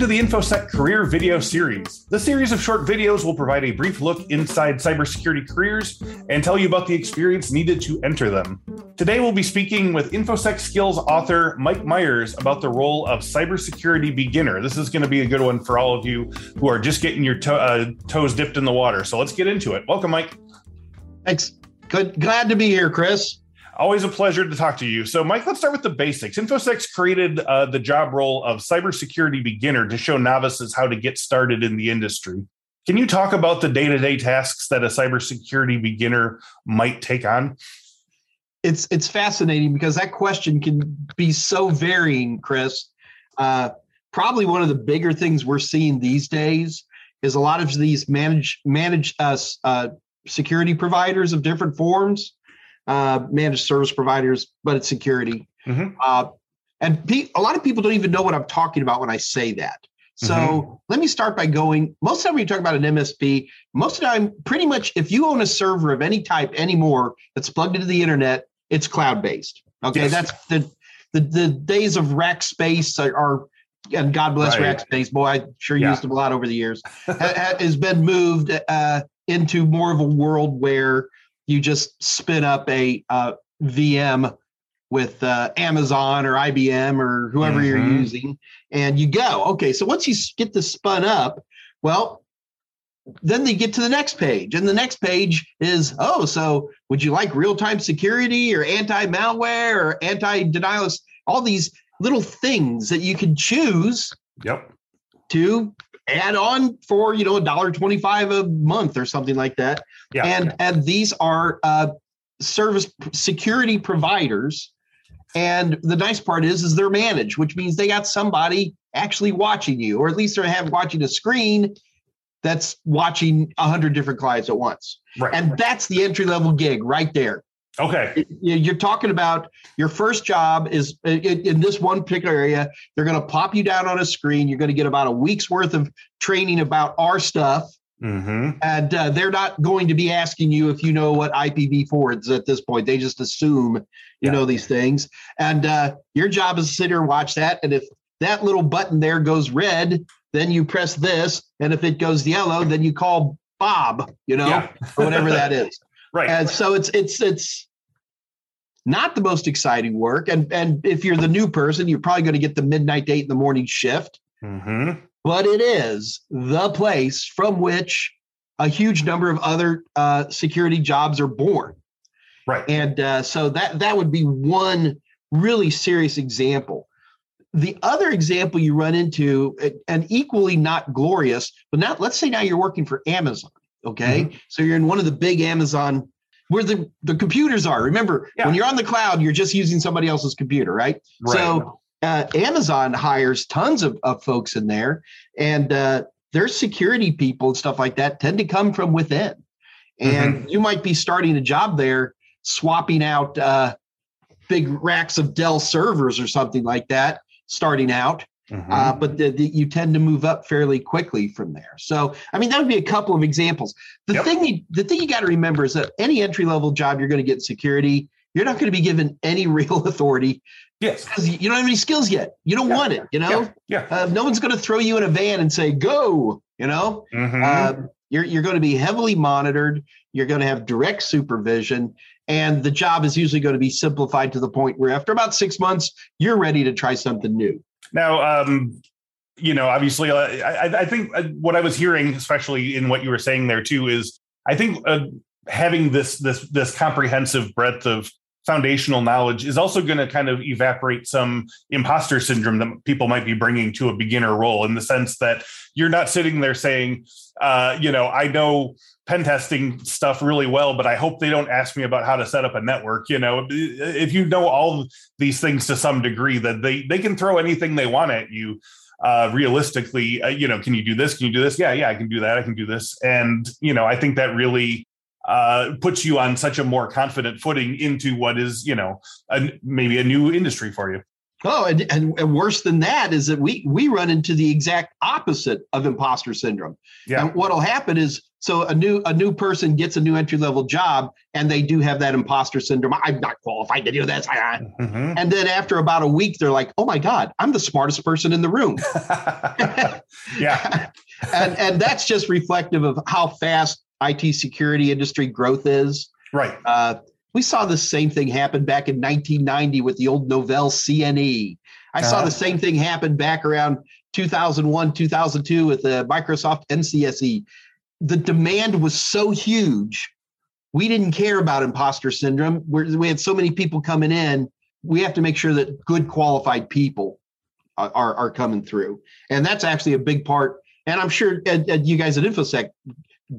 to the InfoSec Career Video Series. The series of short videos will provide a brief look inside cybersecurity careers and tell you about the experience needed to enter them. Today, we'll be speaking with InfoSec Skills author Mike Myers about the role of cybersecurity beginner. This is going to be a good one for all of you who are just getting your to- uh, toes dipped in the water. So let's get into it. Welcome, Mike. Thanks. Good. Glad to be here, Chris. Always a pleasure to talk to you. So, Mike, let's start with the basics. InfoSec created uh, the job role of cybersecurity beginner to show novices how to get started in the industry. Can you talk about the day to day tasks that a cybersecurity beginner might take on? It's it's fascinating because that question can be so varying, Chris. Uh, probably one of the bigger things we're seeing these days is a lot of these manage manage us uh, security providers of different forms uh, managed service providers, but it's security. Mm-hmm. Uh, and pe- a lot of people don't even know what I'm talking about when I say that. So mm-hmm. let me start by going. Most of the time, when you talk about an MSP, most of the time, pretty much, if you own a server of any type anymore that's plugged into the internet, it's cloud based. Okay, yes. that's the, the the days of rack space are, are and God bless right. Rackspace. Boy, I sure yeah. used them a lot over the years. has been moved uh, into more of a world where you just spin up a uh, VM with uh, Amazon or IBM or whoever mm-hmm. you're using, and you go. Okay, so once you get this spun up, well, then they get to the next page, and the next page is oh, so would you like real time security or anti malware or anti denialist? All these little things that you can choose. Yep. To add on for you know a dollar twenty five a month or something like that. Yeah. And and these are uh, service security providers. And the nice part is, is they're managed, which means they got somebody actually watching you, or at least they're have watching a screen that's watching a hundred different clients at once. Right. And that's the entry level gig right there. Okay. You're talking about your first job is in this one particular area. They're going to pop you down on a screen. You're going to get about a week's worth of training about our stuff. Mm-hmm. And uh, they're not going to be asking you if you know what IPv4 is at this point. They just assume you yeah. know these things. And uh, your job is to sit here and watch that. And if that little button there goes red, then you press this. And if it goes yellow, then you call Bob, you know, yeah. or whatever that is. Right. And so it's it's it's not the most exciting work. And and if you're the new person, you're probably going to get the midnight date in the morning shift. Mm-hmm. But it is the place from which a huge number of other uh, security jobs are born. Right. And uh, so that that would be one really serious example. The other example you run into, and equally not glorious, but now let's say now you're working for Amazon. Okay. Mm-hmm. So you're in one of the big Amazon where the, the computers are. Remember, yeah. when you're on the cloud, you're just using somebody else's computer, right? right. So uh, Amazon hires tons of, of folks in there, and uh, their security people and stuff like that tend to come from within. And mm-hmm. you might be starting a job there, swapping out uh, big racks of Dell servers or something like that, starting out. Mm-hmm. Uh, but the, the, you tend to move up fairly quickly from there. So, I mean, that would be a couple of examples. The yep. thing you, the thing you got to remember is that any entry level job you're going to get security, you're not going to be given any real authority. Yes, because you don't have any skills yet. You don't yeah. want it. You know. Yeah. yeah. Uh, no one's going to throw you in a van and say go. You know. Mm-hmm. Uh, you're you're going to be heavily monitored. You're going to have direct supervision, and the job is usually going to be simplified to the point where after about six months, you're ready to try something new. Now, um, you know, obviously, uh, I, I, think uh, what I was hearing, especially in what you were saying there too, is I think uh, having this this this comprehensive breadth of foundational knowledge is also going to kind of evaporate some imposter syndrome that people might be bringing to a beginner role in the sense that you're not sitting there saying, uh, you know, I know pen testing stuff really well, but I hope they don't ask me about how to set up a network. You know, if you know all these things to some degree, that they they can throw anything they want at you. Uh, realistically, uh, you know, can you do this? Can you do this? Yeah, yeah, I can do that. I can do this. And you know, I think that really uh, puts you on such a more confident footing into what is, you know, a, maybe a new industry for you. Oh, and, and, and, worse than that is that we we run into the exact opposite of imposter syndrome. Yeah. And what'll happen is so a new a new person gets a new entry level job and they do have that imposter syndrome. I'm not qualified to do this. Mm-hmm. And then after about a week, they're like, "Oh my god, I'm the smartest person in the room." yeah. and and that's just reflective of how fast IT security industry growth is. Right. Uh, we saw the same thing happen back in 1990 with the old Novell CNE. I uh saw the uh-huh. same thing happen back around 2001, 2002 with the Microsoft MCSE. The demand was so huge, we didn't care about imposter syndrome. We're, we had so many people coming in. We have to make sure that good qualified people are, are, are coming through. And that's actually a big part. And I'm sure uh, uh, you guys at InfoSec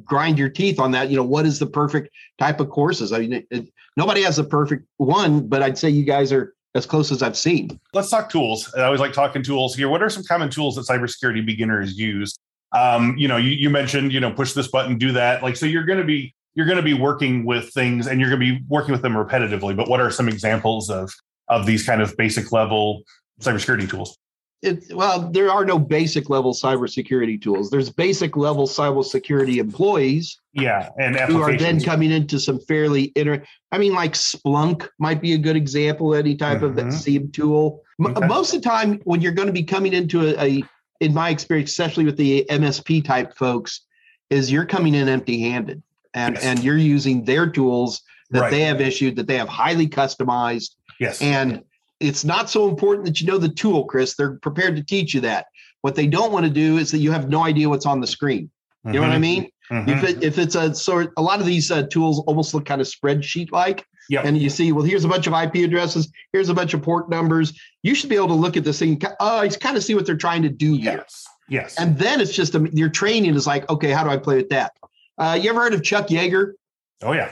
grind your teeth on that. You know, what is the perfect type of courses? I mean, it, it, nobody has a perfect one, but I'd say you guys are as close as I've seen. Let's talk tools. I always like talking tools here. What are some common tools that cybersecurity beginners use? Um, you know, you, you mentioned, you know, push this button, do that. Like, so you're going to be you're going to be working with things, and you're going to be working with them repetitively. But what are some examples of of these kind of basic level cybersecurity tools? It, well, there are no basic level cybersecurity tools. There's basic level cybersecurity employees. Yeah, and who are then coming into some fairly inter. I mean, like Splunk might be a good example. Any type mm-hmm. of that SIEM tool. Okay. Most of the time, when you're going to be coming into a, a, in my experience, especially with the MSP type folks, is you're coming in empty-handed, and yes. and you're using their tools that right. they have issued that they have highly customized. Yes, and it's not so important that you know the tool, Chris. They're prepared to teach you that. What they don't want to do is that you have no idea what's on the screen. You mm-hmm. know what I mm-hmm. mean? Mm-hmm. If, it, if it's a sort, a lot of these uh, tools almost look kind of spreadsheet like. Yep. And you see, well, here's a bunch of IP addresses. Here's a bunch of port numbers. You should be able to look at this thing. Oh, kind of see what they're trying to do yes. here. Yes. And then it's just a, your training is like, okay, how do I play with that? Uh, you ever heard of Chuck Yeager? Oh yeah.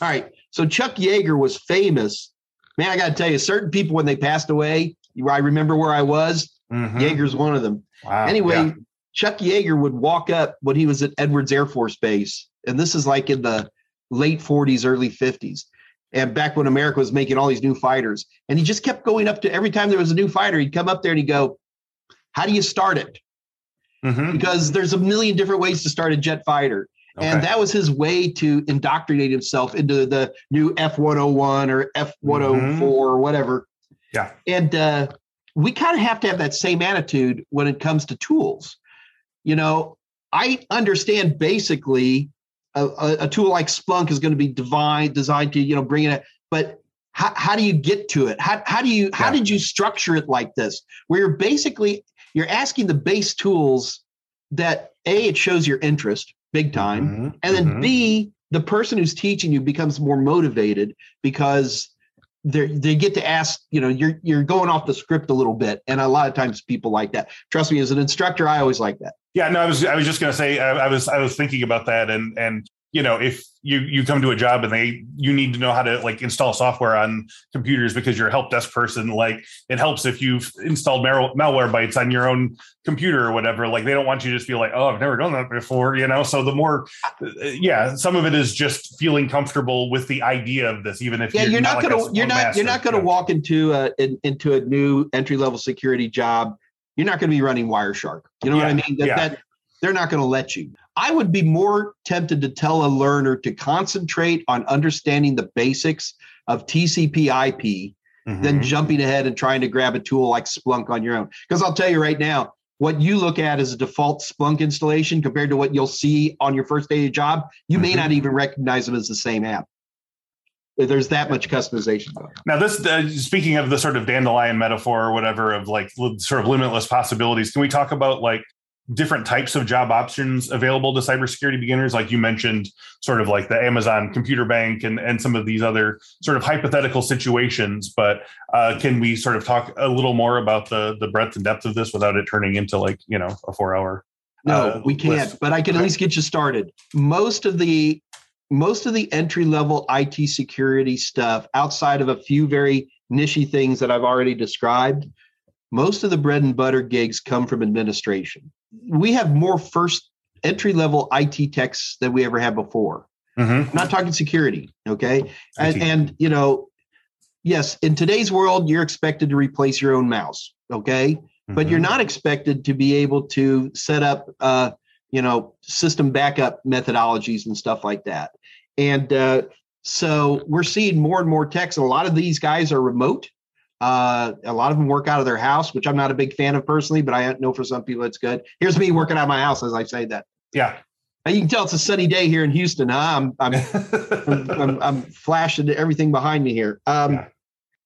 All right. So Chuck Yeager was famous man, I got to tell you, certain people when they passed away, I remember where I was. Mm-hmm. Yeager's one of them. Wow. Anyway, yeah. Chuck Yeager would walk up when he was at Edwards Air Force Base, and this is like in the late 40s, early 50s, and back when America was making all these new fighters. And he just kept going up to every time there was a new fighter, he'd come up there and he'd go, "How do you start it?" Mm-hmm. Because there's a million different ways to start a jet fighter. Okay. And that was his way to indoctrinate himself into the new F 101 or F 104 mm-hmm. or whatever. Yeah. And uh, we kind of have to have that same attitude when it comes to tools. You know, I understand basically a, a, a tool like Splunk is going to be divine, designed to, you know, bring in it, but how, how do you get to it? How, how do you, yeah. how did you structure it like this? Where you're basically, you're asking the base tools that A, it shows your interest big time. Mm-hmm. And then mm-hmm. B, the person who's teaching you becomes more motivated because they they get to ask, you know, you're you're going off the script a little bit. And a lot of times people like that. Trust me, as an instructor, I always like that. Yeah, no, I was I was just gonna say I, I was I was thinking about that and and you know if you you come to a job and they you need to know how to like install software on computers because you're a help desk person like it helps if you've installed mal- Malwarebytes on your own computer or whatever like they don't want you to just feel like oh i've never done that before you know? So the more uh, yeah some of it is just feeling comfortable with the idea of this even if yeah you're, you're not, not, gonna you're not master, you're not gonna walk into a in, into a new entry level security job. You're not going to be running wireshark. You know yeah, what i mean? That, yeah. that they're not going to let you I would be more tempted to tell a learner to concentrate on understanding the basics of TCP IP mm-hmm. than jumping ahead and trying to grab a tool like Splunk on your own. Because I'll tell you right now, what you look at as a default Splunk installation compared to what you'll see on your first day of job, you mm-hmm. may not even recognize them as the same app. There's that much customization. Now, this uh, speaking of the sort of dandelion metaphor or whatever of like sort of limitless possibilities, can we talk about like different types of job options available to cybersecurity beginners like you mentioned sort of like the amazon computer bank and, and some of these other sort of hypothetical situations but uh, can we sort of talk a little more about the the breadth and depth of this without it turning into like you know a four hour no uh, we can't list? but i can okay. at least get you started most of the most of the entry level it security stuff outside of a few very nichey things that i've already described most of the bread and butter gigs come from administration we have more first entry level IT techs than we ever had before. Mm-hmm. Not talking security, okay? And, and, you know, yes, in today's world, you're expected to replace your own mouse. Okay. Mm-hmm. But you're mm-hmm. not expected to be able to set up, uh, you know, system backup methodologies and stuff like that. And uh, so we're seeing more and more techs. A lot of these guys are remote. Uh, a lot of them work out of their house, which I'm not a big fan of personally, but I know for some people it's good. Here's me working out of my house as I say that. Yeah. You can tell it's a sunny day here in Houston. Huh? I'm, I'm, I'm, I'm, I'm, flashing everything behind me here. Um, yeah.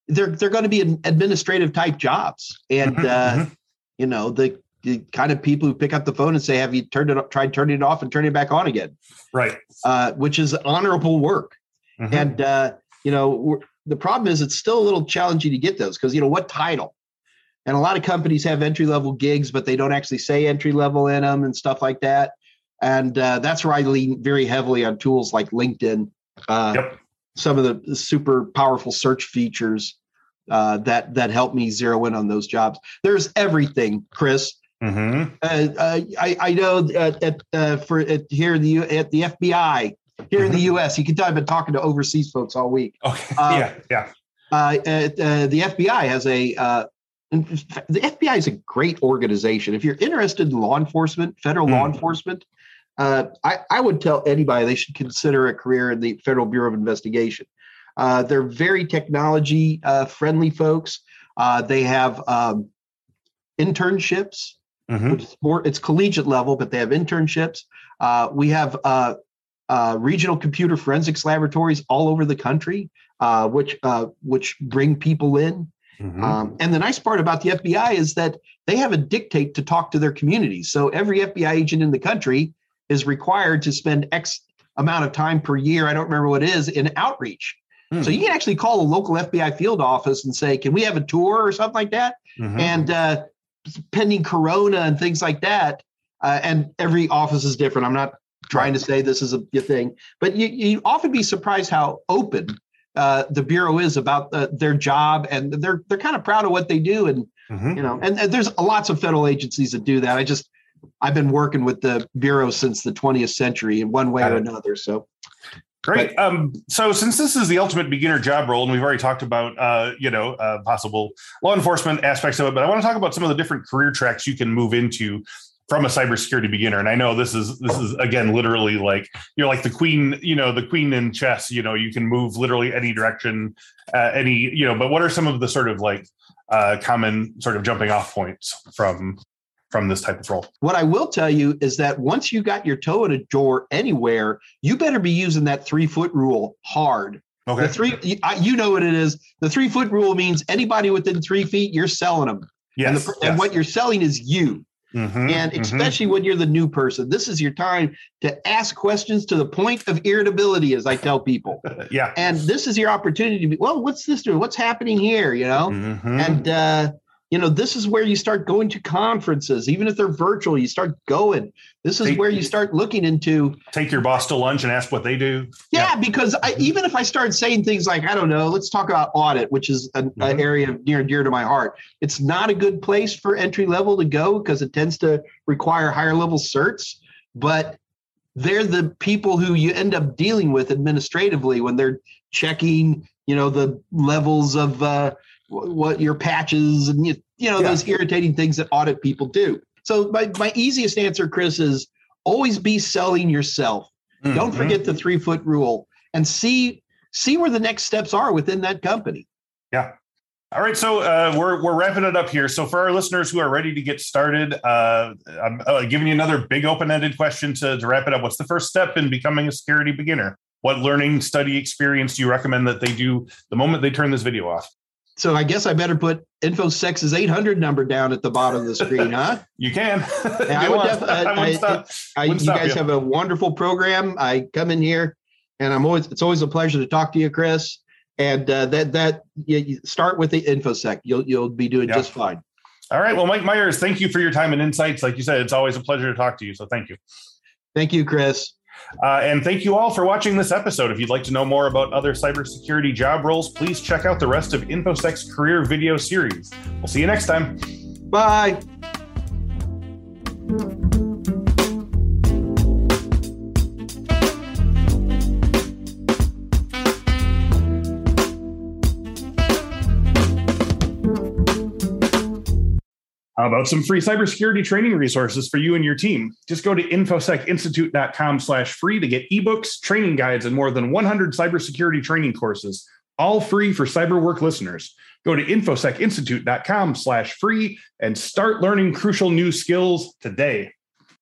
They're they're going to be administrative type jobs, and mm-hmm, uh, mm-hmm. you know the the kind of people who pick up the phone and say, "Have you turned it tried turning it off and turning it back on again?" Right. Uh, which is honorable work, mm-hmm. and uh, you know the problem is it's still a little challenging to get those because you know what title and a lot of companies have entry level gigs but they don't actually say entry level in them and stuff like that and uh, that's where i lean very heavily on tools like linkedin uh, yep. some of the super powerful search features uh, that that help me zero in on those jobs there's everything chris mm-hmm. Uh, uh, I, I know at, uh, for at, here the at the fbi here mm-hmm. in the mm-hmm. U.S. You can tell I've been talking to overseas folks all week. Okay. Uh, yeah. Yeah. Uh, uh, the FBI has a. Uh, the FBI is a great organization. If you're interested in law enforcement, federal mm. law enforcement, uh, I, I, would tell anybody they should consider a career in the Federal Bureau of Investigation. Uh, they're very technology friendly folks. they have um, internships. Mm-hmm. It's more it's collegiate level, but they have internships. we have uh, regional computer forensics laboratories all over the country, uh, which uh, which bring people in. Mm-hmm. Um, and the nice part about the FBI is that they have a dictate to talk to their communities. So every FBI agent in the country is required to spend X amount of time per year. I don't remember what it is in outreach. Mm-hmm. So you can actually call a local FBI field office and say, "Can we have a tour or something like that?" Mm-hmm. And uh, pending Corona and things like that. Uh, and every office is different. I'm not trying to say this is a, a thing, but you, you often be surprised how open uh, the bureau is about the, their job, and they're they're kind of proud of what they do, and mm-hmm. you know, and, and, there's lots of federal agencies that do that. I just I've been working with the bureau since the 20th century in one way or another, so. Great. Um, so, since this is the ultimate beginner job role, and we've already talked about, uh, you know, uh, possible law enforcement aspects of it, but I want to talk about some of the different career tracks you can move into from a cybersecurity beginner. And I know this is this is again literally like you're like the queen, you know, the queen in chess. You know, you can move literally any direction, uh, any you know. But what are some of the sort of like uh, common sort of jumping off points from from this type of role? What I will tell you is that once you got your toe in a door anywhere, you better be using that three foot rule hard. Okay. The three, you know what it is. The three foot rule means anybody within three feet, you're selling them. Yes, and, the, yes. and what you're selling is you. Mm-hmm, and mm-hmm. especially mm-hmm. when you're the new person, this is your time to ask questions to the point of irritability, as I tell people. yeah. And this is your opportunity to be, well, what's this doing? What's happening here? You know? Mm-hmm. And, uh, you know, this is where you start going to conferences, even if they're virtual, you start going. This is take, where you start looking into take your boss to lunch and ask what they do. Yeah, yeah. because I, even if I start saying things like, I don't know, let's talk about audit, which is an, mm-hmm. an area near and dear to my heart. It's not a good place for entry level to go because it tends to require higher level certs, but they're the people who you end up dealing with administratively when they're checking, you know, the levels of uh, what your patches and you, know yeah. those irritating things that audit people do. So my my easiest answer, Chris, is always be selling yourself. Mm-hmm. Don't forget the three foot rule and see see where the next steps are within that company. Yeah. All right, so uh, we're we're wrapping it up here. So for our listeners who are ready to get started, uh, I'm uh, giving you another big open-ended question to, to wrap it up. What's the first step in becoming a security beginner? What learning study experience do you recommend that they do the moment they turn this video off? So I guess I better put InfoSec's 800 number down at the bottom of the screen, huh? you can. I would definitely. I, I, you guys you. have a wonderful program. I come in here, and I'm always. It's always a pleasure to talk to you, Chris. And uh, that that you start with the InfoSec. You'll you'll be doing yeah. just fine. All right. Well, Mike Myers, thank you for your time and insights. Like you said, it's always a pleasure to talk to you. So thank you. Thank you, Chris. Uh, and thank you all for watching this episode. If you'd like to know more about other cybersecurity job roles, please check out the rest of InfoSec's career video series. We'll see you next time. Bye. How about some free cybersecurity training resources for you and your team? Just go to infosecinstitute.com slash free to get ebooks, training guides, and more than 100 cybersecurity training courses, all free for CyberWork listeners. Go to infosecinstitute.com slash free and start learning crucial new skills today.